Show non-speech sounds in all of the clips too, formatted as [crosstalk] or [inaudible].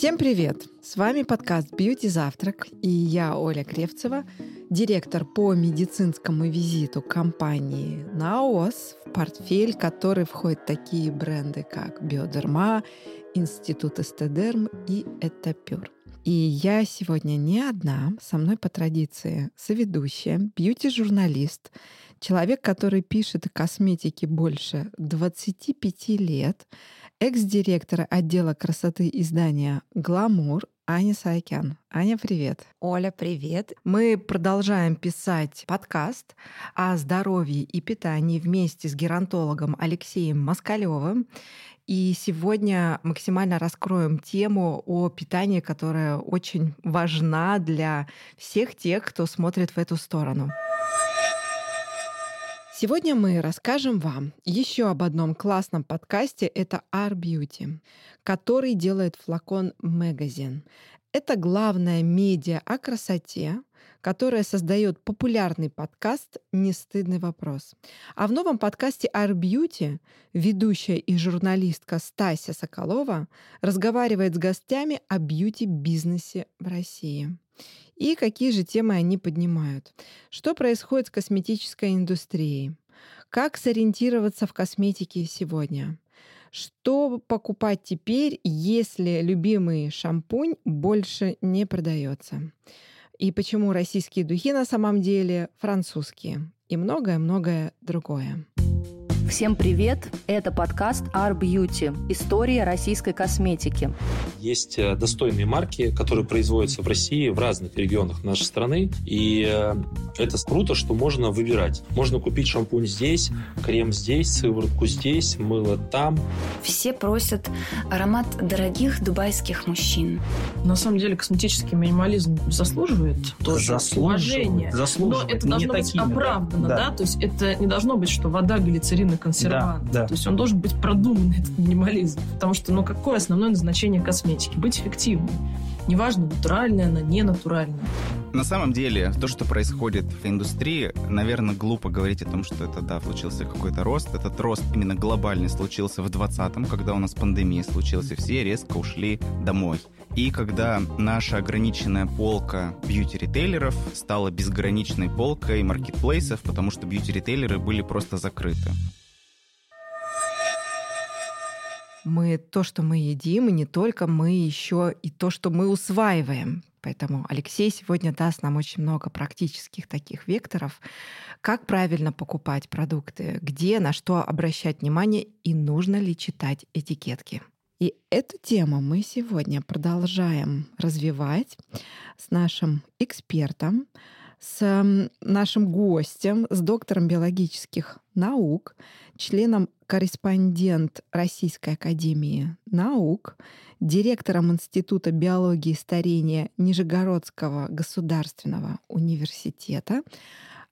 Всем привет! С вами подкаст «Бьюти Завтрак» и я, Оля Кривцева, директор по медицинскому визиту компании «Наос», в портфель который входят такие бренды, как «Биодерма», Институт Эстедерм и Этапюр. И я сегодня не одна, со мной по традиции соведущая, бьюти-журналист, человек, который пишет о косметике больше 25 лет, экс-директор отдела красоты издания «Гламур» Аня Саакян. Аня, привет. Оля, привет. Мы продолжаем писать подкаст о здоровье и питании вместе с геронтологом Алексеем Москалевым. И сегодня максимально раскроем тему о питании, которая очень важна для всех тех, кто смотрит в эту сторону. Сегодня мы расскажем вам еще об одном классном подкасте. Это R Beauty, который делает флакон Magazine. Это главная медиа о красоте, которая создает популярный подкаст «Не стыдный вопрос». А в новом подкасте «Art Beauty» ведущая и журналистка Стася Соколова разговаривает с гостями о бьюти-бизнесе в России. И какие же темы они поднимают? Что происходит с косметической индустрией? Как сориентироваться в косметике сегодня? Что покупать теперь, если любимый шампунь больше не продается? И почему российские духи на самом деле французские? И многое-многое другое. Всем привет! Это подкаст Art Beauty. История российской косметики. Есть э, достойные марки, которые производятся в России в разных регионах нашей страны. И э, это круто, что можно выбирать. Можно купить шампунь здесь, крем здесь, сыворотку здесь, мыло там. Все просят аромат дорогих дубайских мужчин. На самом деле косметический минимализм заслуживает тоже уважения. Заслуживает. Но это должно быть такими, оправдано, да. да. То есть это не должно быть, что вода, глицерин и консервант. Да, да. То есть он должен быть продуманный, [laughs] этот минимализм. Потому что, ну, какое основное назначение косметики? Быть эффективной. Неважно, натуральная она, не натуральная. На самом деле, то, что происходит в индустрии, наверное, глупо говорить о том, что это, да, случился какой-то рост. Этот рост именно глобальный случился в 2020-м, когда у нас пандемия случилась, и все резко ушли домой. И когда наша ограниченная полка бьюти-ритейлеров стала безграничной полкой маркетплейсов, потому что бьюти-ритейлеры были просто закрыты. Мы то, что мы едим, и не только мы еще и то, что мы усваиваем. Поэтому Алексей сегодня даст нам очень много практических таких векторов, как правильно покупать продукты, где, на что обращать внимание и нужно ли читать этикетки. И эту тему мы сегодня продолжаем развивать с нашим экспертом, с нашим гостем, с доктором биологических наук, членом-корреспондент Российской Академии Наук, директором Института биологии и старения Нижегородского государственного университета.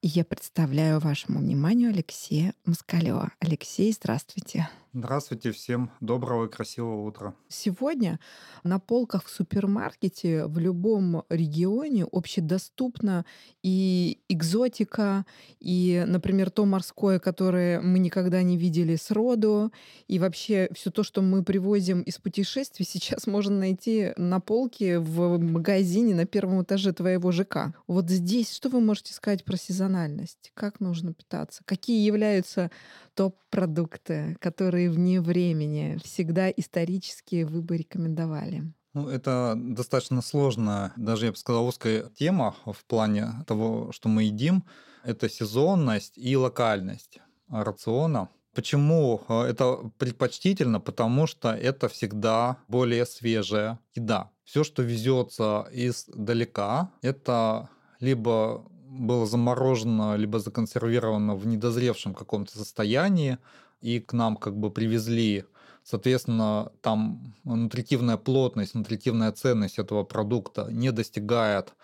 Я представляю вашему вниманию Алексея Москалева. Алексей, здравствуйте. Здравствуйте всем, доброго и красивого утра. Сегодня на полках в супермаркете в любом регионе общедоступна и экзотика, и, например, то морское, которое мы никогда не видели с роду, и вообще все то, что мы привозим из путешествий, [laughs] сейчас можно найти на полке в магазине на первом этаже твоего ЖК. Вот здесь что вы можете сказать про сезональность? Как нужно питаться? Какие являются топ-продукты, которые вне времени всегда исторически вы бы рекомендовали? Ну, это достаточно сложная, даже я бы сказал, узкая тема в плане того, что мы едим. Это сезонность и локальность рациона. Почему это предпочтительно? Потому что это всегда более свежая еда. Все, что везется издалека, это либо было заморожено, либо законсервировано в недозревшем каком-то состоянии, и к нам как бы привезли, соответственно, там нутритивная плотность, нутритивная ценность этого продукта не достигает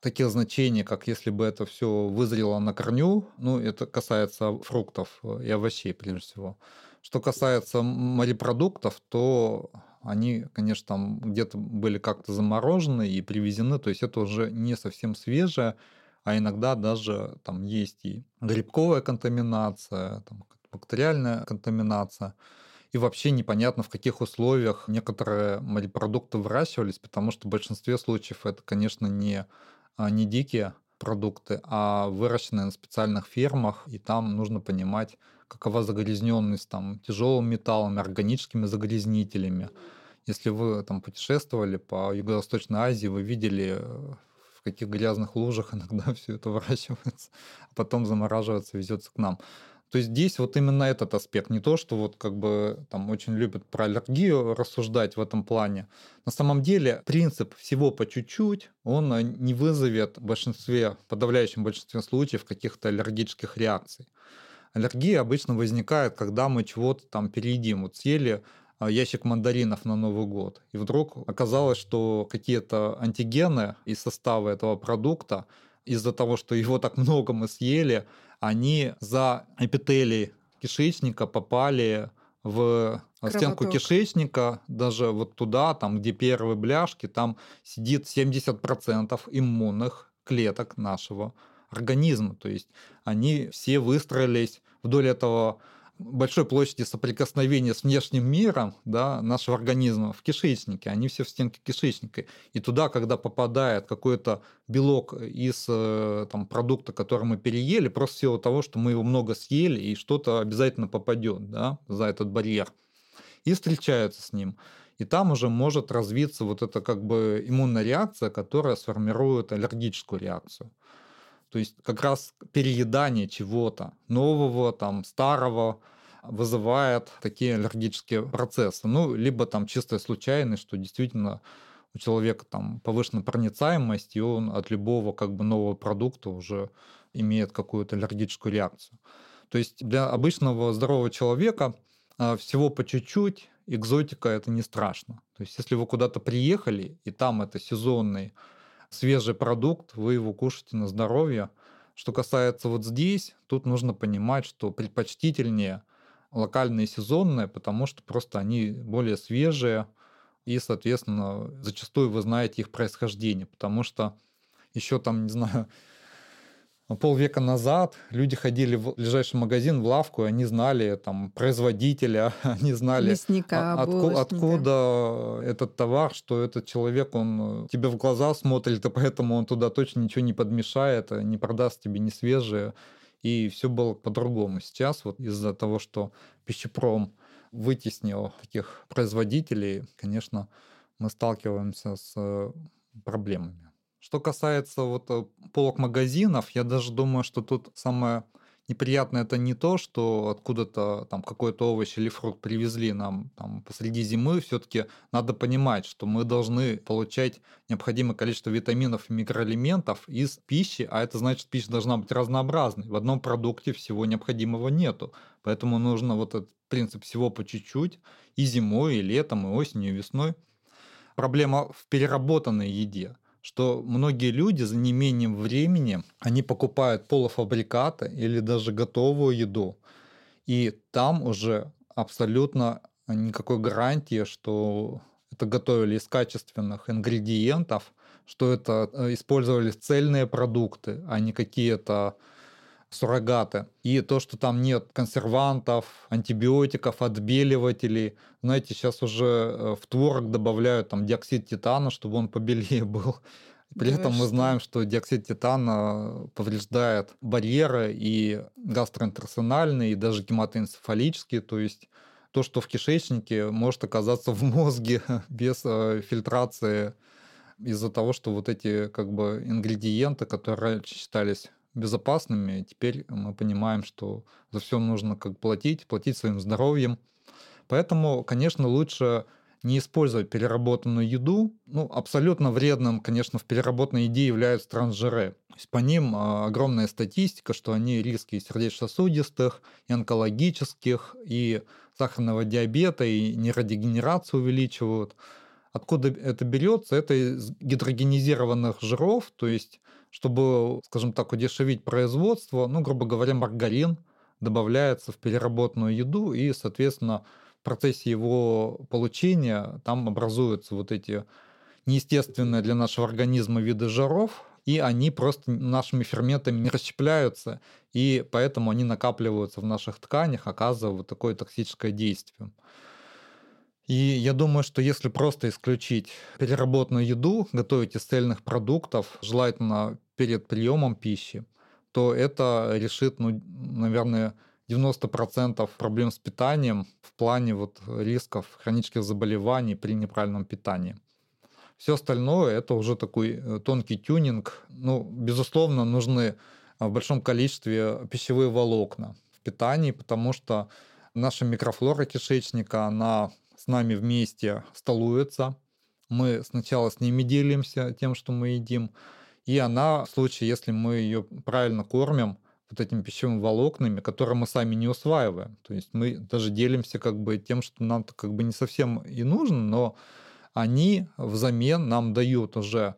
таких значений, как если бы это все вызрело на корню. Ну, это касается фруктов и овощей, прежде всего. Что касается морепродуктов, то они, конечно, там где-то были как-то заморожены и привезены, то есть это уже не совсем свежее, а иногда даже там есть и грибковая контаминация, там, бактериальная контаминация. и вообще непонятно, в каких условиях некоторые морепродукты выращивались, потому что в большинстве случаев это, конечно, не, а, не дикие продукты, а выращенные на специальных фермах, и там нужно понимать, какова загрязненность там тяжелым металлами, органическими загрязнителями. Если вы там путешествовали по Юго-Восточной Азии, вы видели, э, в каких грязных лужах [laughs] иногда все это выращивается, а потом замораживается, везется к нам. То есть здесь вот именно этот аспект, не то, что вот как бы там очень любят про аллергию рассуждать в этом плане. На самом деле принцип всего по чуть-чуть, он э, не вызовет в большинстве, в подавляющем большинстве случаев каких-то аллергических реакций. Аллергия обычно возникает, когда мы чего-то там переедим. Вот съели а, ящик мандаринов на Новый год. И вдруг оказалось, что какие-то антигены из состава этого продукта, из-за того, что его так много мы съели, они за эпителий кишечника попали в Кровоток. стенку кишечника, даже вот туда, там, где первые бляшки, там сидит 70% иммунных клеток нашего организма. То есть они все выстроились вдоль этого большой площади соприкосновения с внешним миром да, нашего организма в кишечнике, они все в стенке кишечника. И туда, когда попадает какой-то белок из э, там, продукта, который мы переели, просто в силу того, что мы его много съели, и что-то обязательно попадет да, за этот барьер, и встречаются с ним. И там уже может развиться вот эта как бы иммунная реакция, которая сформирует аллергическую реакцию. То есть как раз переедание чего-то нового, там, старого вызывает такие аллергические процессы. Ну, либо там чистая случайность, что действительно у человека там повышенная проницаемость, и он от любого как бы нового продукта уже имеет какую-то аллергическую реакцию. То есть для обычного здорового человека а, всего по чуть-чуть экзотика это не страшно. То есть если вы куда-то приехали, и там это сезонный свежий продукт, вы его кушаете на здоровье. Что касается вот здесь, тут нужно понимать, что предпочтительнее локальные сезонные, потому что просто они более свежие, и, соответственно, зачастую вы знаете их происхождение, потому что еще там, не знаю, полвека назад люди ходили в ближайший магазин, в лавку, и они знали там производителя, [laughs] они знали Мясника, отку- откуда этот товар, что этот человек, он тебе в глаза смотрит, [laughs] и поэтому он туда точно ничего не подмешает, не продаст тебе не свежее, и все было по-другому. Сейчас вот из-за того, что пищепром вытеснил таких производителей, конечно, мы сталкиваемся с проблемами. Что касается вот э, полок магазинов, я даже думаю, что тут самое неприятное это не то, что откуда-то там какой-то овощ или фрукт привезли нам там посреди зимы, все-таки надо понимать, что мы должны получать необходимое количество витаминов и микроэлементов из пищи, а это значит, пища должна быть разнообразной. В одном продукте всего необходимого нету. Поэтому нужно вот этот принцип всего по чуть-чуть и зимой, и летом, и осенью, и весной. Проблема в переработанной еде что многие люди за неимением времени, они покупают полуфабрикаты или даже готовую еду, и там уже абсолютно никакой гарантии, что это готовили из качественных ингредиентов, что это э, использовались цельные продукты, а не какие-то суррогаты. И то, что там нет консервантов, антибиотиков, отбеливателей. Знаете, сейчас уже э, в творог добавляют там диоксид титана, чтобы он побелее [laughs] был. При да этом мы знаем, что диоксид титана повреждает барьеры и гастроинтерсональные, и даже гематоэнцефалические, то есть то, что в кишечнике может оказаться в мозге [laughs] без э, фильтрации из-за того, что вот эти как бы ингредиенты, которые раньше считались безопасными. Теперь мы понимаем, что за все нужно как платить, платить своим здоровьем. Поэтому, конечно, лучше не использовать переработанную еду. Ну, абсолютно вредным, конечно, в переработанной еде являются трансжиры. По ним а, огромная статистика, что они риски сердечно-сосудистых, и онкологических, и сахарного диабета, и нейродегенерацию увеличивают. Откуда это берется? Это из гидрогенизированных жиров, то есть чтобы, скажем так, удешевить производство, ну, грубо говоря, маргарин добавляется в переработанную еду, и, соответственно, в процессе его получения там образуются вот эти неестественные для нашего организма виды жиров, и они просто нашими ферментами не расщепляются, и поэтому они накапливаются в наших тканях, оказывая вот такое токсическое действие. И я думаю, что если просто исключить переработанную еду, готовить из цельных продуктов, желательно перед приемом пищи, то это решит, ну, наверное, 90% проблем с питанием в плане вот рисков хронических заболеваний при неправильном питании. Все остальное это уже такой э, тонкий тюнинг. Ну, безусловно, нужны в большом количестве пищевые волокна в питании, потому что наша микрофлора кишечника, она с нами вместе столуется. Мы сначала с ними делимся тем, что мы едим, и она, в случае, если мы ее правильно кормим, вот этими пищевыми волокнами, которые мы сами не усваиваем. То есть мы даже делимся как бы тем, что нам как бы не совсем и нужно, но они взамен нам дают уже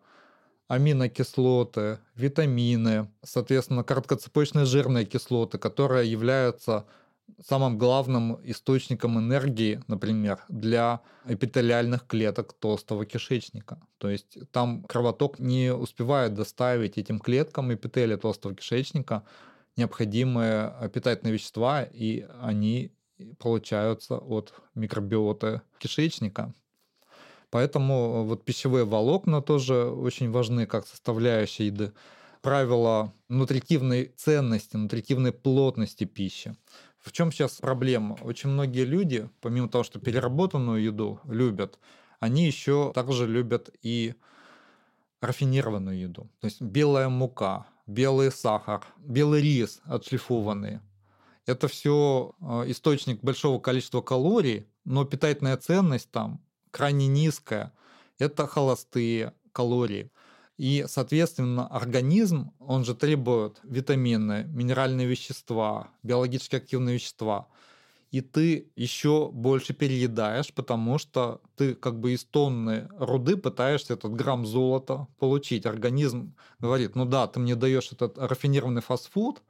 аминокислоты, витамины, соответственно, короткоцепочные жирные кислоты, которые являются самым главным источником энергии, например, для эпителиальных клеток толстого кишечника. То есть там кровоток не успевает доставить этим клеткам эпителия толстого кишечника необходимые питательные вещества, и они получаются от микробиота кишечника. Поэтому вот пищевые волокна тоже очень важны как составляющая еды. Правила нутритивной ценности, нутритивной плотности пищи. В чем сейчас проблема? Очень многие люди, помимо того, что переработанную еду любят, они еще также любят и рафинированную еду. То есть белая мука, белый сахар, белый рис отшлифованный. Это все э, источник большого количества калорий, но питательная ценность там крайне низкая. Это холостые калории. И, соответственно, организм, он же требует витамины, минеральные вещества, биологически активные вещества. И ты еще больше переедаешь, потому что ты как бы из тонны руды пытаешься этот грамм золота получить. Организм говорит, ну да, ты мне даешь этот рафинированный фастфуд,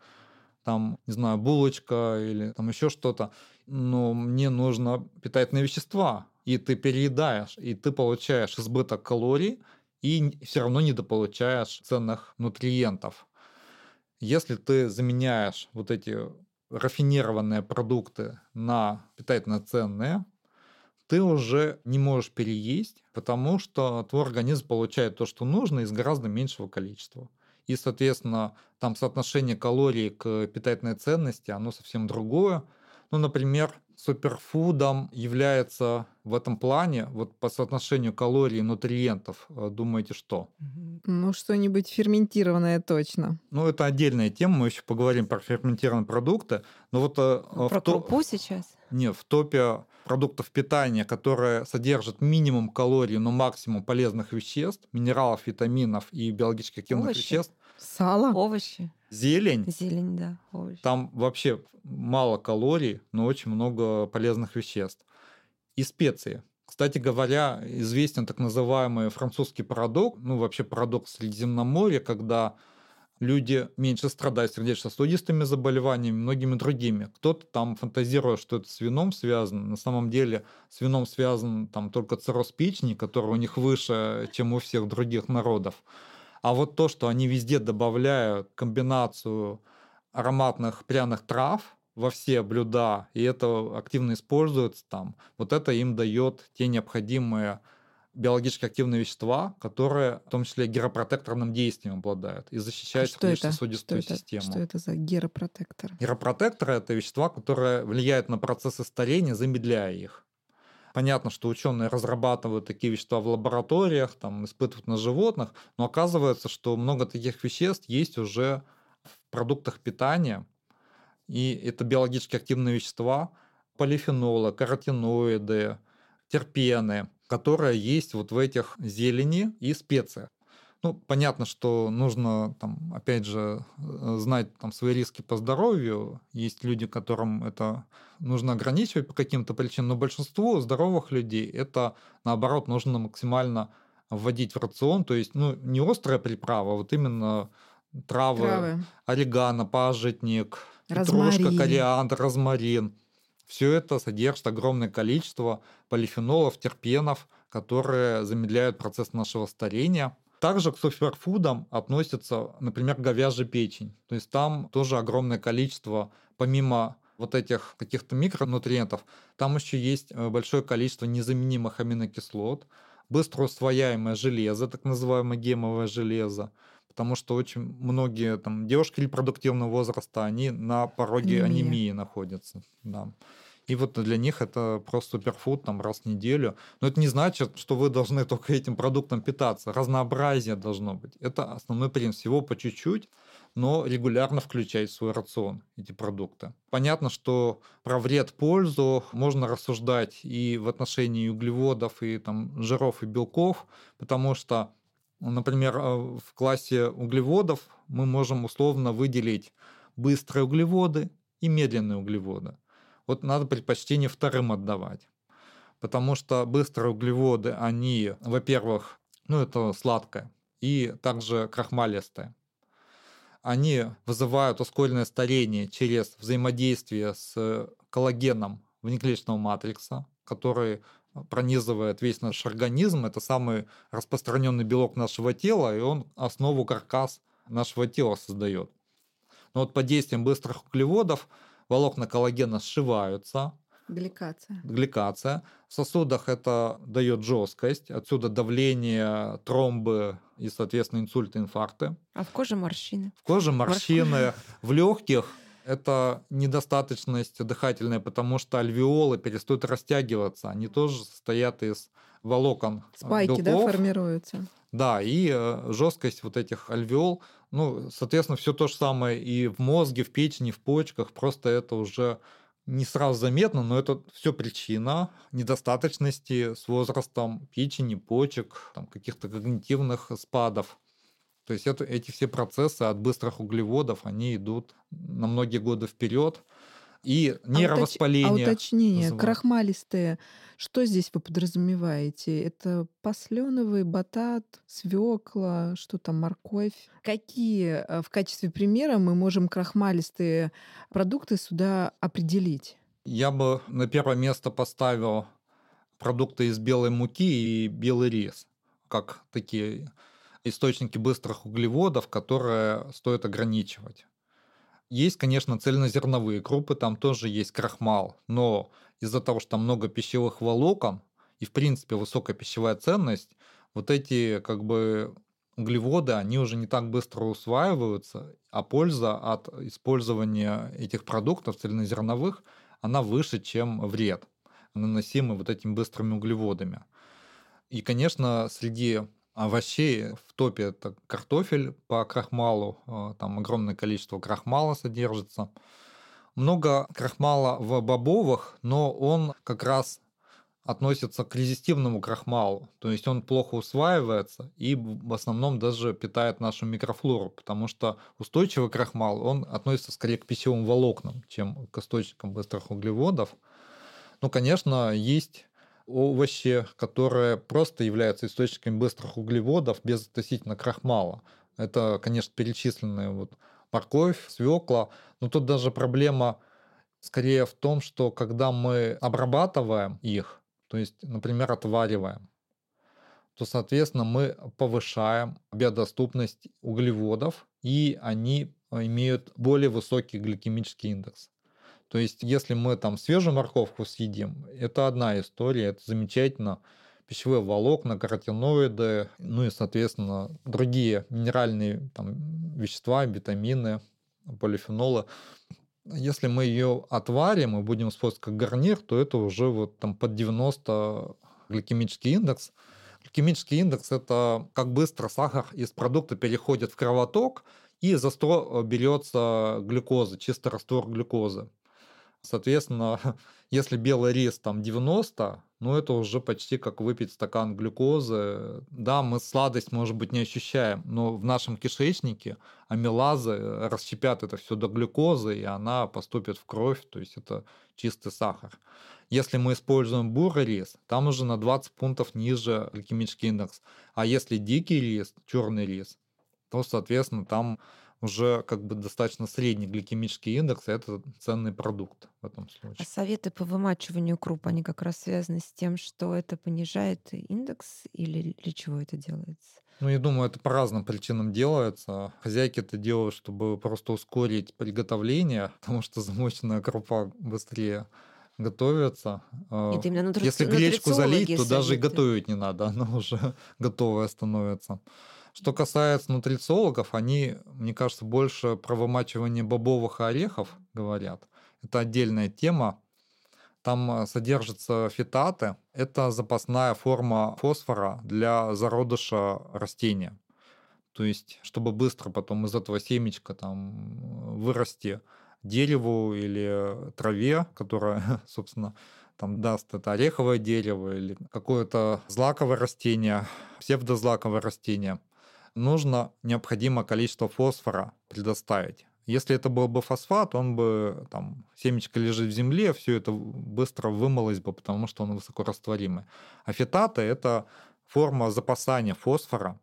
там, не знаю, булочка или там еще что-то, но мне нужно питательные вещества, и ты переедаешь, и ты получаешь избыток калорий, и все равно недополучаешь ценных нутриентов. Если ты заменяешь вот эти рафинированные продукты на питательно ценные, ты уже не можешь переесть, потому что твой организм получает то, что нужно, из гораздо меньшего количества. И, соответственно, там соотношение калорий к питательной ценности, оно совсем другое. Ну, например, суперфудом является в этом плане, вот по соотношению калорий и нутриентов, э, думаете, что? Ну, что-нибудь ферментированное точно. Ну, это отдельная тема, мы еще поговорим про ферментированные продукты. Но вот э, про в крупу то... сейчас? Не, в топе продуктов питания, которые содержат минимум калорий, но максимум полезных веществ, минералов, витаминов и биологически активных Овощи. веществ. Сало. Овощи. Зелень. Зелень, да. Овощи. Там вообще мало калорий, но очень много полезных веществ. И специи. Кстати говоря, известен так называемый французский парадокс, ну вообще парадокс Средиземноморья, когда люди меньше страдают сердечно-сосудистыми заболеваниями, многими другими. Кто-то там фантазирует, что это с вином связано. На самом деле с вином связан там только цирроз печени, который у них выше, чем у всех других народов. А вот то, что они везде добавляют комбинацию ароматных пряных трав во все блюда, и это активно используется там, вот это им дает те необходимые биологически активные вещества, которые в том числе геропротекторным действием обладают и защищают а сердечно-сосудистую систему. Что это за геропротекторы? Геропротекторы — это вещества, которые влияют на процессы старения, замедляя их. Понятно, что ученые разрабатывают такие вещества в лабораториях, там, испытывают на животных, но оказывается, что много таких веществ есть уже в продуктах питания, и это биологически активные вещества, полифенолы, каротиноиды, терпены, которые есть вот в этих зелени и специях. Ну, понятно, что нужно, там, опять же, э, знать там, свои риски по здоровью. Есть люди, которым это нужно ограничивать по каким-то причинам, но большинству здоровых людей это, наоборот, нужно максимально вводить в рацион. То есть, ну, не острая приправа, а вот именно травы, травы. орегано, пажитник, петрушка, кориандр, розмарин. Все это содержит огромное количество полифенолов, терпенов, которые замедляют процесс нашего старения – также к суперфудам относится, например, говяжья печень. То есть там тоже огромное количество, помимо вот этих каких-то микронутриентов, там еще есть э, большое количество незаменимых аминокислот, быстро усвояемое железо, так называемое гемовое железо, потому что очень многие там, девушки репродуктивного возраста, они на пороге Анемия. анемии находятся. Да. И вот для них это просто суперфуд там раз в неделю. Но это не значит, что вы должны [laughs] только этим продуктом питаться. Разнообразие должно быть. Это основной принцип. Всего по чуть-чуть, но регулярно включать в свой рацион эти продукты. Понятно, что про вред, пользу можно рассуждать и в отношении углеводов, и там жиров, и белков, потому что Например, э, в классе углеводов мы можем условно выделить быстрые углеводы и медленные углеводы. Вот надо предпочтение вторым отдавать. Потому что быстрые углеводы, они, во-первых, ну это сладкое, и также крахмалистое. Они вызывают ускоренное старение через взаимодействие с коллагеном внеклеточного матрикса, который пронизывает весь наш организм. Это самый распространенный белок нашего тела, и он основу каркас нашего тела создает. Но вот под действием быстрых углеводов волокна коллагена сшиваются, Гликация. гликация. В сосудах это дает жесткость, отсюда давление, тромбы и, соответственно, инсульты, инфаркты. А в коже морщины. В коже морщины, [laughs] в легких это недостаточность дыхательная, потому что альвеолы перестают растягиваться. Они тоже состоят из волокон Спайки, да, белков. формируются? Да, и э, жесткость вот этих альвеол, ну, соответственно, все то же самое и в мозге, в печени, в почках, просто это уже не сразу заметно, но это все причина недостаточности с возрастом печени, почек, там, каких-то когнитивных спадов. То есть это, эти все процессы от быстрых углеводов, они идут на многие годы вперед. И нейровоспаление. А, уточ... а уточнение, вызывает. крахмалистые, что здесь вы подразумеваете? Это посленовый, батат, свекла, что там, морковь? Какие э, в качестве примера мы можем крахмалистые продукты сюда определить? Я бы на первое место поставил продукты из белой муки и белый рис, как такие источники быстрых углеводов, которые стоит ограничивать. Есть, конечно, цельнозерновые крупы, там тоже есть крахмал, но из-за того, что там много пищевых волокон и, в принципе, высокая пищевая ценность, вот эти как бы углеводы, они уже не так быстро усваиваются, а польза от использования этих продуктов цельнозерновых, она выше, чем вред, наносимый вот этими быстрыми углеводами. И, конечно, среди овощей в топе это картофель по крахмалу, э, там огромное количество крахмала содержится. Много крахмала в бобовых, но он как раз относится к резистивному крахмалу, то есть он плохо усваивается и в основном даже питает нашу микрофлору, потому что устойчивый крахмал, он относится скорее к пищевым волокнам, чем к источникам быстрых углеводов. Ну, конечно, есть овощи, которые просто являются источниками быстрых углеводов без относительно крахмала. Это, конечно, перечисленные вот морковь, свекла. Но тут даже проблема скорее в том, что когда мы обрабатываем их, то есть, например, отвариваем, то, соответственно, мы повышаем биодоступность углеводов, и они имеют более высокий гликемический индекс. То есть, если мы там свежую морковку съедим, это одна история, это замечательно. Пищевые волокна, каротиноиды, ну и, соответственно, другие минеральные там, вещества, витамины, полифенолы. Если мы ее отварим и будем использовать как гарнир, то это уже вот там под 90 гликемический индекс. Гликемический индекс – это как быстро сахар из продукта переходит в кровоток, и за что берется глюкоза, чистый раствор глюкозы. Соответственно, [laughs] если белый рис там 90, ну это уже почти как выпить стакан глюкозы. Да, мы сладость, может быть, не ощущаем, но в нашем кишечнике амилазы расщепят это все до глюкозы, и она поступит в кровь, то есть это чистый сахар. Если мы используем бурый рис, там уже на 20 пунктов ниже гликемический индекс. А если дикий рис, черный рис, то, соответственно, там уже как бы достаточно средний гликемический индекс, и это ценный продукт в этом А случае. советы по вымачиванию круп, они как раз связаны с тем, что это понижает индекс или для чего это делается? Ну, я думаю, это по разным причинам делается. Хозяйки это делают, чтобы просто ускорить приготовление, [laughs] потому что замоченная крупа быстрее готовится. А, Это именно нутри- Если гречку залить, то даже и готовить не надо, [laughs] она уже [laughs] готовая становится. Что касается нутрициологов, они, мне кажется, больше про вымачивание бобовых и орехов говорят. Это отдельная тема. Там а, содержатся фитаты. Это запасная форма фосфора для зародыша растения. То есть, чтобы быстро потом из этого семечка там вырасти дереву или траве, которая, [laughs] собственно, там даст это ореховое дерево или какое-то злаковое растение, псевдозлаковое растение, нужно необходимое количество фосфора предоставить. Если это был бы фосфат, он бы, там, семечко лежит в земле, все это быстро вымылось бы, потому что он высокорастворимый. А фитаты – это форма запасания фосфора,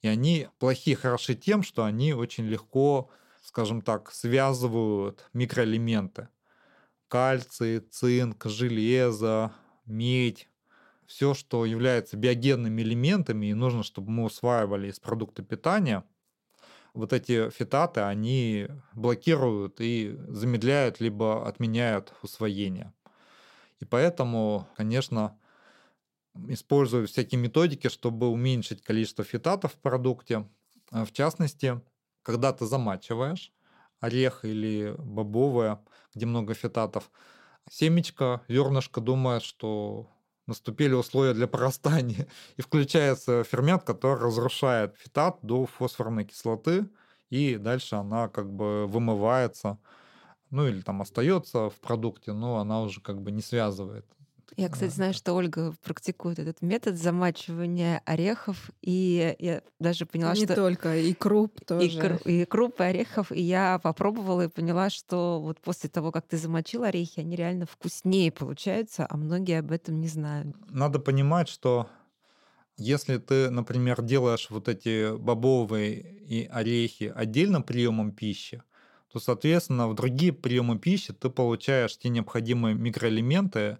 и они плохие хороши тем, что они очень легко, скажем так, связывают микроэлементы. Кальций, цинк, железо, медь. Все, что является биогенными элементами, и нужно, чтобы мы усваивали из продукта питания, вот эти фитаты, они блокируют и замедляют, либо отменяют усвоение. И поэтому, конечно, используют всякие методики, чтобы уменьшить количество фитатов в продукте. А В частности, когда ты замачиваешь орех или бобовое, где много фитатов, семечко, зернышко думает, что наступили условия для прорастания, и включается фермент, который разрушает фитат до фосфорной кислоты, и дальше она как бы вымывается, ну или там остается в продукте, но она уже как бы не связывает. Я, кстати, знаю, что Ольга практикует этот метод замачивания орехов, и я даже поняла, Не что только, и круп и, тоже. кру- и круп, и орехов, и я попробовала и поняла, что вот после того, как ты замочил орехи, они реально вкуснее получаются, а многие об этом не знают. надо понимать, что если ты, например, делаешь вот эти бобовые и орехи отдельным приемом пищи, то, соответственно, в другие приемы пищи ты получаешь те необходимые микроэлементы,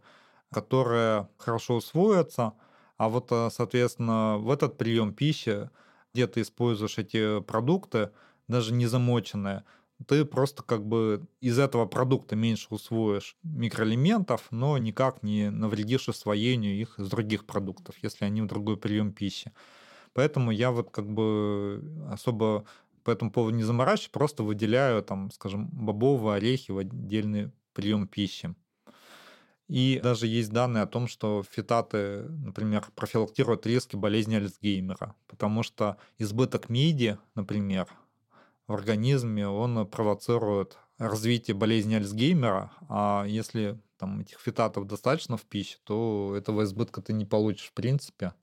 которые хорошо усвоятся, а вот, э, соответственно, в этот прием пищи, где ты используешь эти продукты, даже не замоченные, ты просто как бы из этого продукта меньше усвоишь микроэлементов, но никак не навредишь усвоению их из других продуктов, если они в другой прием пищи. Поэтому я вот как бы особо по этому поводу не заморачиваюсь, просто выделяю там, скажем, бобовые орехи в отдельный прием пищи. И даже есть данные о том, что фитаты, например, профилактируют риски болезни Альцгеймера, потому что избыток меди, например, в организме, он провоцирует развитие болезни Альцгеймера, а если там этих фитатов достаточно в пище, то этого избытка ты не получишь в принципе.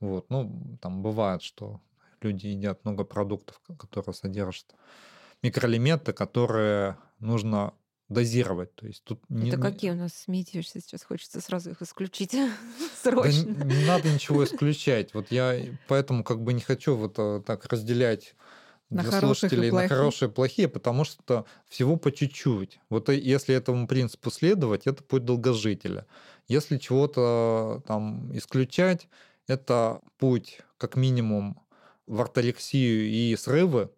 Вот, ну, там бывает, что люди едят много продуктов, ко- которые содержат микроэлементы, которые нужно дозировать. То есть тут не, Это какие у нас смеетишься сейчас? Хочется сразу их исключить [laughs] да срочно. не, не надо ничего исключать. Вот я поэтому как бы не хочу вот э, так разделять На для слушателей на хорошие и плохие, потому что всего по чуть-чуть. Вот если этому принципу следовать, это путь долгожителя. Если чего-то там исключать, это путь как минимум в орторексию и срывы.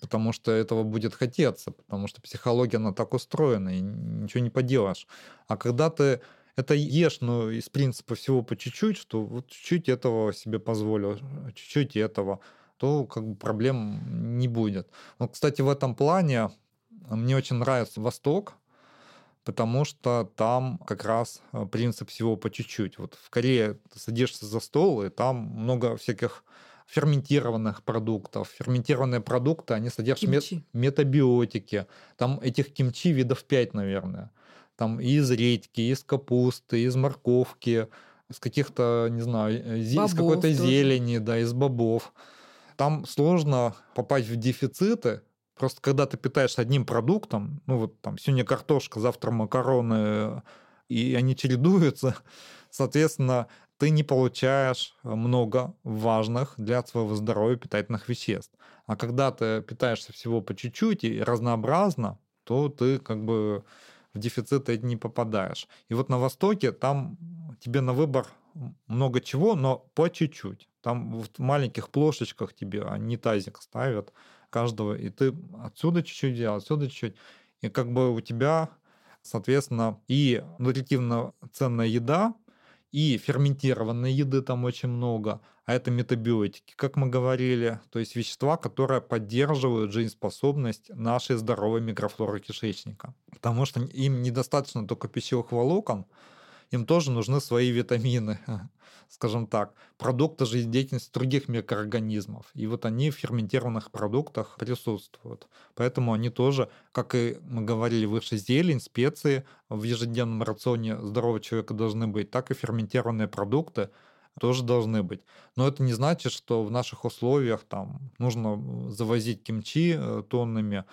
Потому что этого будет хотеться, потому что психология, она так устроена, и ничего не поделаешь. А когда ты это ешь, но из принципа всего по чуть-чуть, что вот чуть-чуть этого себе позволю, чуть-чуть этого, то как бы проблем не будет. Вот, кстати, в этом плане мне очень нравится Восток, потому что там как раз э, принцип всего по чуть-чуть. Вот в Корее ты садишься за стол, и там много всяких ферментированных продуктов. Ферментированные продукты, они содержат Кимчи. метабиотики. Там этих кимчи видов 5, наверное. Там и из редьки, и из капусты, и из морковки, из каких-то, не знаю, э, зе- из Бобов какой-то зелени, да, из бобов. Там сложно попасть в дефициты, Просто когда ты питаешься одним продуктом, ну вот там сегодня картошка, завтра макароны, и они чередуются, [laughs] соответственно, ты не получаешь много важных для своего здоровья питательных веществ. А когда ты питаешься всего по чуть-чуть и разнообразно, то ты как бы в дефицит не попадаешь. И вот на Востоке там тебе на выбор много чего, но по чуть-чуть. Там в маленьких плошечках тебе, они тазик ставят каждого, и ты отсюда чуть-чуть делал, отсюда чуть-чуть. И как бы у тебя, соответственно, и нутритивно ценная еда, и ферментированной еды там очень много, а это метабиотики, как мы говорили, то есть вещества, которые поддерживают жизнеспособность нашей здоровой микрофлоры кишечника. Потому что им недостаточно только пищевых волокон, им тоже нужны свои витамины, [laughs] скажем так, продукты жизнедеятельности других микроорганизмов. И вот они в ферментированных продуктах присутствуют. Поэтому они тоже, как и мы говорили выше, зелень, специи в ежедневном рационе здорового человека должны быть, так и ферментированные продукты тоже должны быть. Но это не значит, что в наших условиях там нужно завозить кимчи э, тоннами,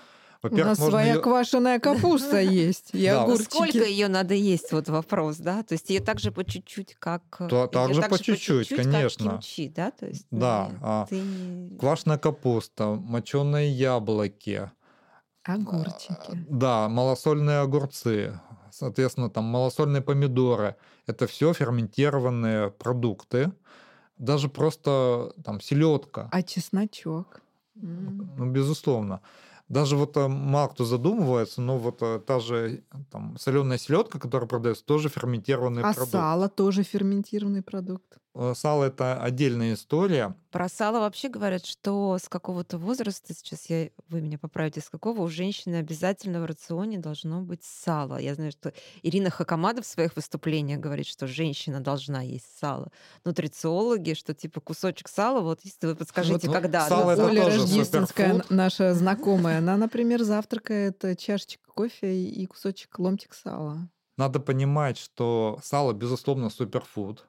у нас своя ее... квашеная капуста [laughs] есть, и да. огурчики. Сколько ее надо есть, вот вопрос, да? То есть ее также по чуть-чуть, как... То, также по чуть-чуть, конечно. Как кимчи, да? То есть, да. Нет, а, ты... Квашеная капуста, моченые яблоки. Огурчики. Да, малосольные огурцы, соответственно, там малосольные помидоры. Это все ферментированные продукты. Даже просто там селедка. А чесночок? Ну, безусловно. Даже вот э, мало кто задумывается, но вот э, та же там, соленая селедка, которая продается, тоже ферментированный а продукт. А сало тоже ферментированный продукт. Э, сало это отдельная история. Про сало вообще говорят, что с какого-то возраста, сейчас я, вы меня поправите, с какого у женщины обязательно в рационе должно быть сало. Я знаю, что Ирина Хакамада в своих выступлениях говорит, что женщина должна есть сало. Нутрициологи, что типа кусочек сала, вот если вы подскажите, вот, когда. Сало это Оля тоже Рождественская, суперфуд. наша знакомая, она, например, завтракает чашечка кофе и кусочек ломтик сала. Надо понимать, что сало, безусловно, суперфуд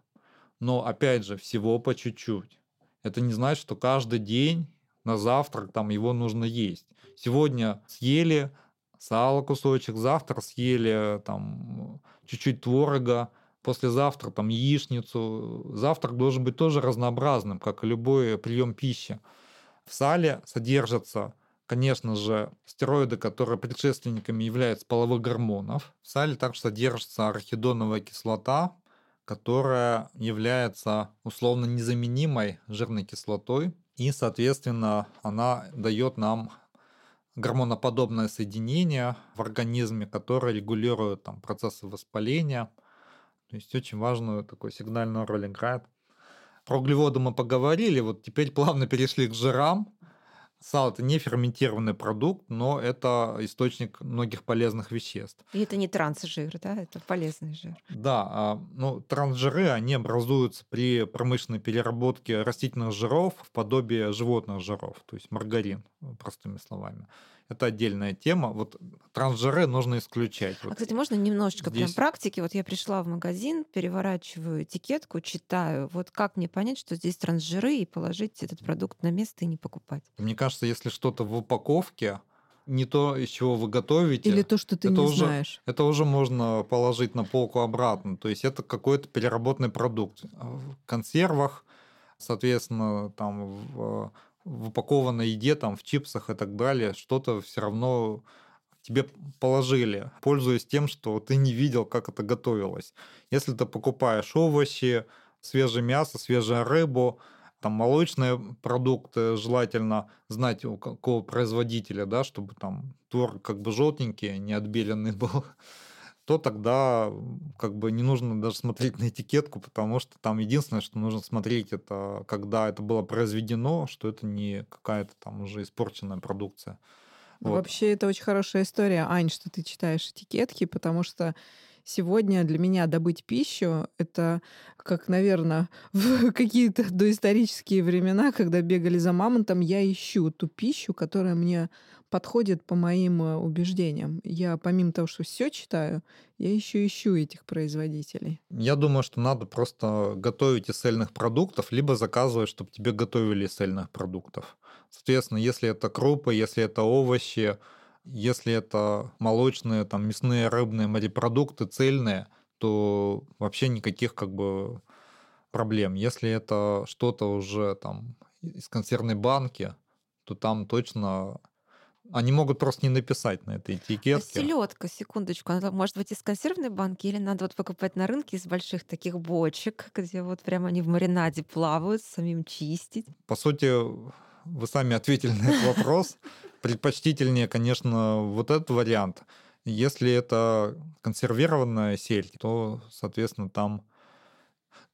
но опять же, всего по чуть-чуть. Это не значит, что каждый день на завтрак там его нужно есть. Сегодня съели сало кусочек, завтра съели там чуть-чуть творога, послезавтра там яичницу. Завтрак должен быть тоже разнообразным, как и любой прием пищи. В сале содержатся, конечно же, стероиды, которые предшественниками являются половых гормонов. В сале также содержится арахидоновая кислота, которая является условно незаменимой жирной кислотой, и, соответственно, она дает нам гормоноподобное соединение в организме, которое регулирует там, процессы воспаления. То есть очень важную такую сигнальную роль играет. Про углеводы мы поговорили, вот теперь плавно перешли к жирам. Сало – это не ферментированный продукт, но это источник многих полезных веществ. И это не трансжир, да? Это полезный жир. Да, а, ну, трансжиры, они образуются при промышленной переработке растительных жиров в подобие животных жиров, то есть маргарин, простыми словами это отдельная тема. Вот трансжиры нужно исключать. А, кстати, можно немножечко здесь... прям практики? Вот я пришла в магазин, переворачиваю этикетку, читаю. Вот как мне понять, что здесь трансжиры, и положить этот продукт на место и не покупать? Мне кажется, если что-то в упаковке, не то, из чего вы готовите. Или то, что ты не уже, знаешь. Это уже можно положить на полку обратно. То есть это какой-то переработанный продукт. В консервах, соответственно, там в в упакованной еде, там, в чипсах и так далее, что-то все равно тебе положили, пользуясь тем, что ты не видел, как это готовилось. Если ты покупаешь овощи, свежее мясо, свежую рыбу, там молочные продукты желательно знать у какого производителя, да, чтобы там творог как бы желтенький, не отбеленный [laughs] был то тогда как бы не нужно даже смотреть на этикетку, потому что там единственное, что нужно смотреть, это когда это было произведено, что это не какая-то там уже испорченная продукция. Ну, вот. Вообще это очень хорошая история, Ань, что ты читаешь этикетки, потому что Сегодня для меня добыть пищу — это как, наверное, [laughs] в какие-то доисторические времена, когда бегали за мамонтом, я ищу ту пищу, которая мне подходит по моим э, убеждениям. Я помимо того, что все читаю, я еще ищу этих производителей. Я думаю, что надо просто готовить из цельных продуктов, либо заказывать, чтобы тебе готовили из цельных продуктов. Соответственно, если это крупы, если это овощи, если это молочные, там, мясные, рыбные морепродукты цельные, то вообще никаких как бы проблем. Если это что-то уже там из консервной банки, то там точно они могут просто не написать на этой А этикетке. селедка, секундочку, она может быть из консервной банки или надо вот покупать на рынке из больших таких бочек, где вот прямо они в маринаде плавают, самим чистить? По сути, вы сами ответили на этот вопрос. Предпочтительнее, конечно, вот этот вариант. Если это консервированная сельдь, то, соответственно, там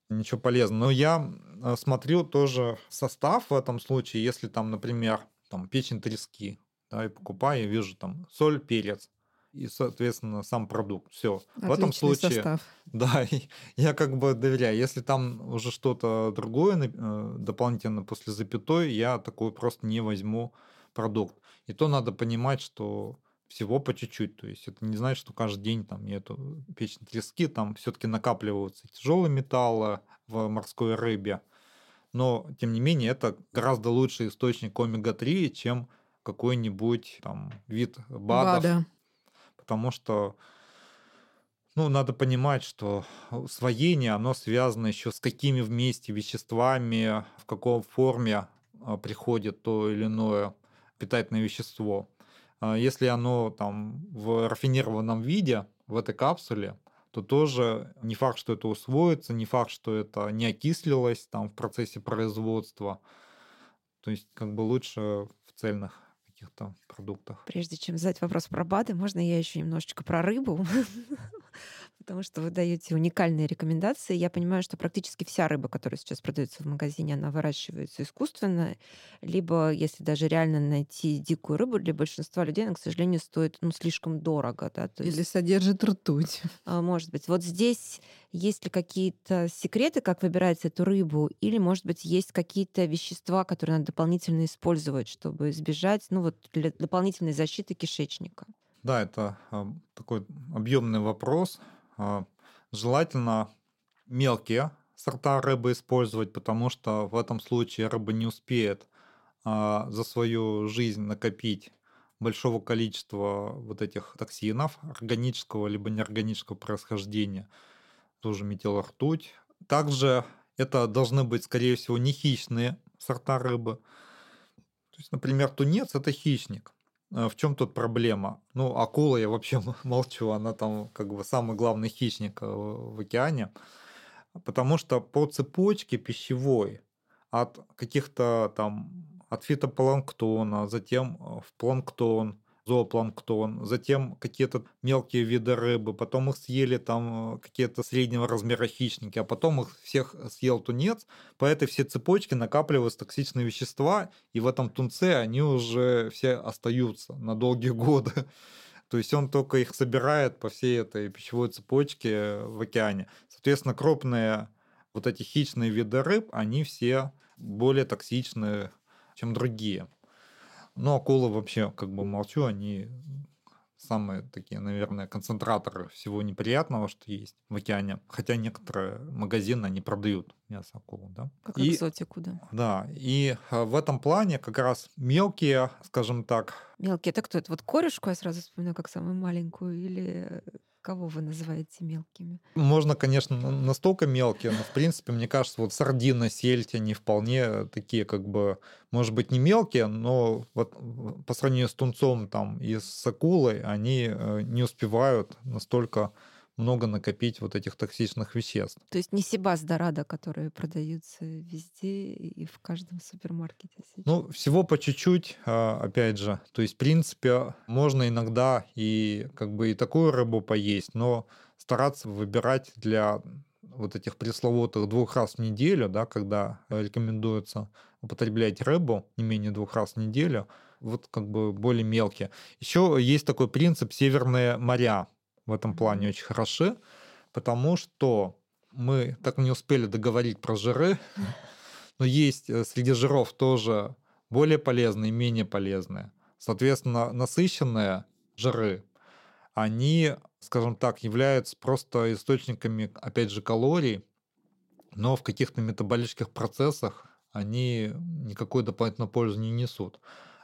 ничего полезного. Но я э, смотрю тоже состав в этом случае, если там, например, там печень трески, да, и покупаю, я вижу там соль, перец и, соответственно, сам продукт. Все. В этом случае, состав. [laughs] да, я как бы доверяю. Если там уже что-то другое э, дополнительно после запятой, я такой просто не возьму продукт. И то надо понимать, что всего по чуть-чуть. То есть это не значит, что каждый день там я эту печень трески, там все-таки накапливаются тяжелые металлы в морской рыбе. Но, тем не менее, это гораздо лучший источник омега-3, чем какой-нибудь там вид БАДов. БАДа. Потому что ну, надо понимать, что усвоение, оно связано еще с какими вместе веществами, в какой форме а, приходит то или иное питательное вещество. А Если оно там в рафинированном виде, в этой капсуле, то тоже не факт, что это усвоится, не факт, что это не окислилось там в процессе производства. То есть как бы лучше в цельных каких-то продуктах. Прежде чем задать вопрос про БАДы, можно я еще немножечко про рыбу? [laughs] Потому что вы даете уникальные рекомендации. Я понимаю, что практически вся рыба, которая сейчас продается в магазине, она выращивается искусственно. Либо, если даже реально найти дикую рыбу, для большинства людей она, к сожалению, стоит ну, слишком дорого. Да? То Или есть, содержит ртуть. а, может быть, вот здесь есть ли какие-то секреты, как выбирать эту рыбу? Или, может быть, есть какие-то вещества, которые надо дополнительно использовать, чтобы избежать ну, вот, для дополнительной защиты кишечника? Да, это а, такой объемный вопрос. А, Желательно мелкие сорта рыбы использовать, потому что в этом случае рыба не успеет а, за свою жизнь накопить большого количества вот этих токсинов органического либо неорганического происхождения, тоже метилртуть. Также это должны быть, скорее всего, не хищные сорта рыбы. То есть, например, тунец – это хищник. А В чем тут проблема? Ну, акула я вообще [laughs] молчу, она там как бы самый главный хищник э, в океане. Потому что по цепочке пищевой от каких-то там, от фитопланктона, затем э, в планктон, зоопланктон, затем какие-то мелкие виды рыбы, потом их съели там э, какие-то среднего размера хищники, а потом их всех съел тунец, по этой всей цепочке накапливаются токсичные вещества, и в этом тунце они уже все остаются на долгие годы. [laughs] То есть он только их собирает по всей этой пищевой цепочке в океане. Соответственно, крупные вот эти хищные виды рыб, они все более токсичны, чем другие. Но акулы вообще, как бы молчу, они самые такие, наверное, концентраторы всего неприятного, что есть в океане. Хотя некоторые магазины, они продают мясо акулы, да. Как И- экзотику, да. Да, и э, в этом плане как раз мелкие, скажем так, Мелкие, это кто? Это вот корешку я сразу вспоминаю как самую маленькую, или кого вы называете мелкими? можно, конечно, настолько мелкие, но, в принципе, мне кажется, вот сардины, сельдь, они вполне такие, как бы, может быть, не мелкие, но вот в- по сравнению с тунцом там и с акулой, они э, не успевают настолько много накопить вот этих токсичных веществ. То есть не Сибас Дорадо, которые продаются везде и в каждом супермаркете сейчас. Ну, всего по чуть-чуть, а, опять же. То есть, в принципе, можно иногда и как бы и такую рыбу поесть, но стараться выбирать для вот этих пресловутых двух раз в неделю, да, когда рекомендуется употреблять рыбу не менее двух раз в неделю, вот как бы более мелкие. Еще есть такой принцип северные моря в этом плане очень хороши, потому что мы так не успели договорить про жиры, [laughs] но есть э, среди жиров тоже более полезные и менее полезные. Соответственно, насыщенные жиры, они, скажем так, являются просто источниками, опять же, калорий, но в каких-то метаболических процессах они никакой дополнительной пользы не несут.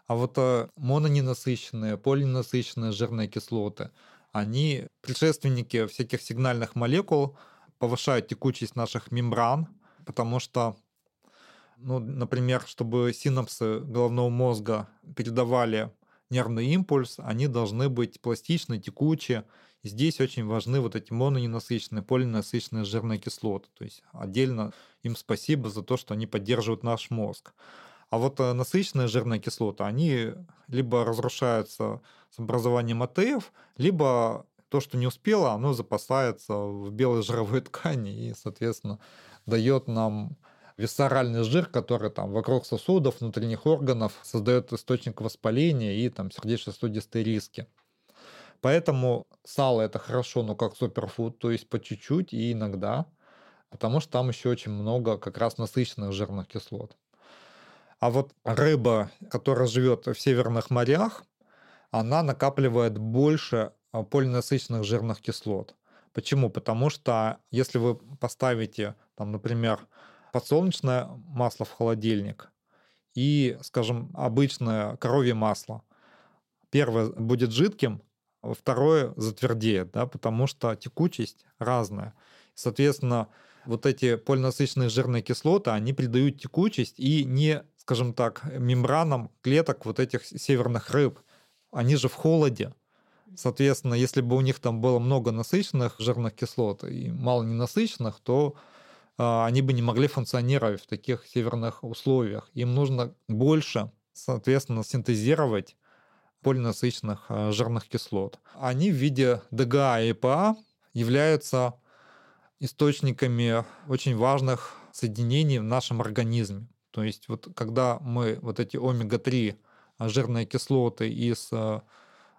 А вот э, мононенасыщенные, полиненасыщенные жирные кислоты, они предшественники всяких сигнальных молекул, повышают текучесть наших мембран, потому что, ну, например, чтобы синапсы головного мозга передавали нервный импульс, они должны быть пластичны, текучие. И здесь очень важны вот эти мононенасыщенные, полиненасыщенные жирные кислоты. То есть отдельно им спасибо за то, что они поддерживают наш мозг. А вот э, насыщенные жирные кислоты, они либо разрушаются с образованием АТФ, либо то, что не успело, оно запасается в белой жировой [laughs] ткани и, соответственно, дает нам висцеральный жир, который там вокруг сосудов, внутренних органов создает источник воспаления и там сердечно-сосудистые риски. Поэтому сало это хорошо, но как суперфуд, то есть по чуть-чуть и иногда, потому что там еще очень много как раз насыщенных жирных кислот. А вот рыба, которая живет в северных морях, она накапливает больше а, полинасыщенных жирных кислот. Почему? Потому что если вы поставите, там, например, подсолнечное масло в холодильник и, скажем, обычное коровье масло. Первое будет жидким, а второе затвердеет, да, потому что текучесть разная. Соответственно, вот эти полинасыщенные жирные кислоты, они придают текучесть и не, скажем так, мембранам клеток вот этих северных рыб. Они же в холоде. Соответственно, если бы у них там было много насыщенных жирных кислот и мало ненасыщенных, то а, они бы не могли функционировать в таких северных условиях. Им нужно больше, соответственно, синтезировать полинасыщенных а, жирных кислот. Они в виде ДГА и ЭПА являются источниками очень важных соединений в нашем организме. То есть вот когда мы вот эти омега-3 а, жирные кислоты из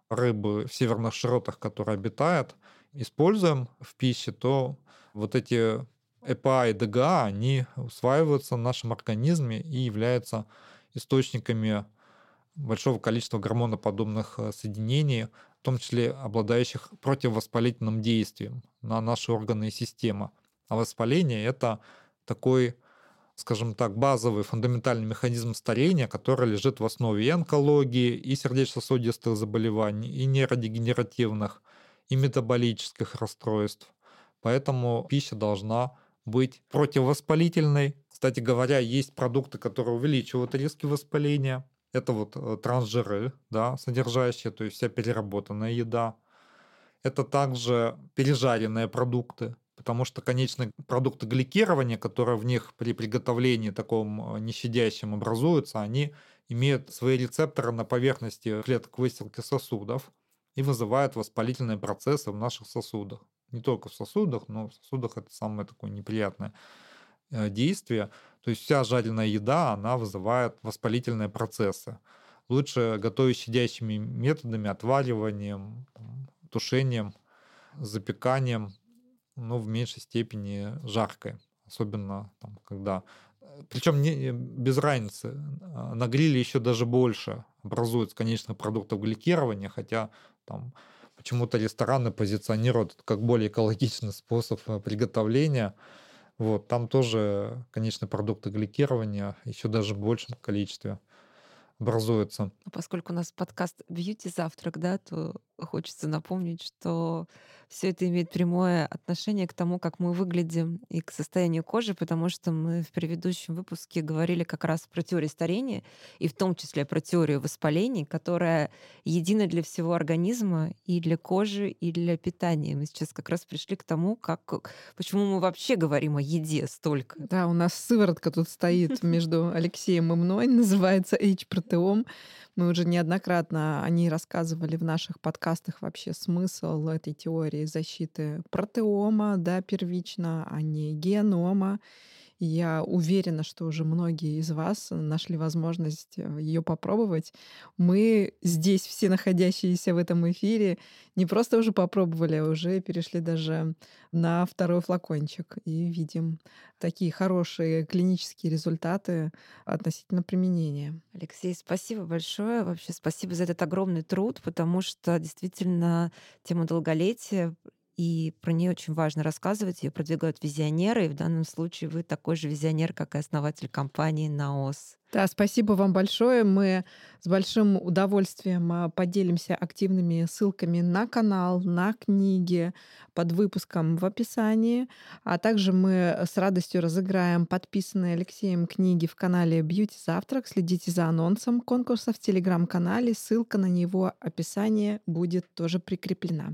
рыбы в северных широтах, которые обитают, используем в пище, то вот эти ЭПА и ДГА, они усваиваются в нашем организме и являются источниками большого количества гормоноподобных э, соединений, в том числе обладающих противовоспалительным действием на наши органы и системы. А воспаление — это такой, скажем так, базовый, фундаментальный механизм старения, который лежит в основе и онкологии, и сердечно-сосудистых заболеваний, и нейродегенеративных, и метаболических расстройств. Поэтому пища должна быть противовоспалительной. Кстати говоря, есть продукты, которые увеличивают риски воспаления. Это вот э, трансжиры, да, содержащие, то есть вся переработанная еда. Это также пережаренные продукты, потому что конечные продукты гликирования, которые в них при приготовлении таком э, нещадящем образуются, они имеют свои рецепторы на поверхности клеток выстилки сосудов и вызывают воспалительные процессы в наших сосудах не только в сосудах, но в сосудах это самое такое неприятное э, действие. То есть вся жареная еда, она вызывает воспалительные процессы. Лучше готовить щадящими методами, отвариванием, тушением, запеканием, но в меньшей степени жаркой. Особенно там, когда... Э, Причем не, без разницы. А, на гриле еще даже больше образуется конечных продуктов гликирования, хотя там Почему-то рестораны позиционируют как более экологичный способ э, приготовления. Вот, там тоже, конечно, продукты гликирования еще даже в большем количестве образуются. Поскольку у нас подкаст «Бьюти завтрак», да, то хочется напомнить, что все это имеет прямое отношение к тому, как мы выглядим и к состоянию кожи, потому что мы в предыдущем выпуске говорили как раз про теорию старения, и в том числе про теорию воспалений, которая едина для всего организма и для кожи, и для питания. Мы сейчас как раз пришли к тому, как, почему мы вообще говорим о еде столько. Да, у нас сыворотка тут стоит [laughs] между Алексеем и мной, [laughs] называется H-протеом. Мы уже неоднократно о ней рассказывали в наших подкастах вообще смысл этой теории защиты протеома, да, первично, а не генома. Я уверена, что уже многие из вас нашли возможность э, ее попробовать. Мы здесь, все находящиеся в этом эфире, не просто уже попробовали, а уже перешли даже на второй флакончик и видим такие хорошие клинические результаты относительно применения. Алексей, спасибо большое. Вообще спасибо за этот огромный труд, потому что действительно тема долголетия и про нее очень важно рассказывать, ее продвигают визионеры, и в данном случае вы такой же визионер, как и основатель компании «Наос». Да, спасибо вам большое. Мы с большим удовольствием а, поделимся активными ссылками на канал, на книги под выпуском в описании. А также мы с радостью разыграем подписанные Алексеем книги в канале Beauty Завтрак. Следите за анонсом конкурса в телеграм-канале. Ссылка на него описание будет тоже прикреплена.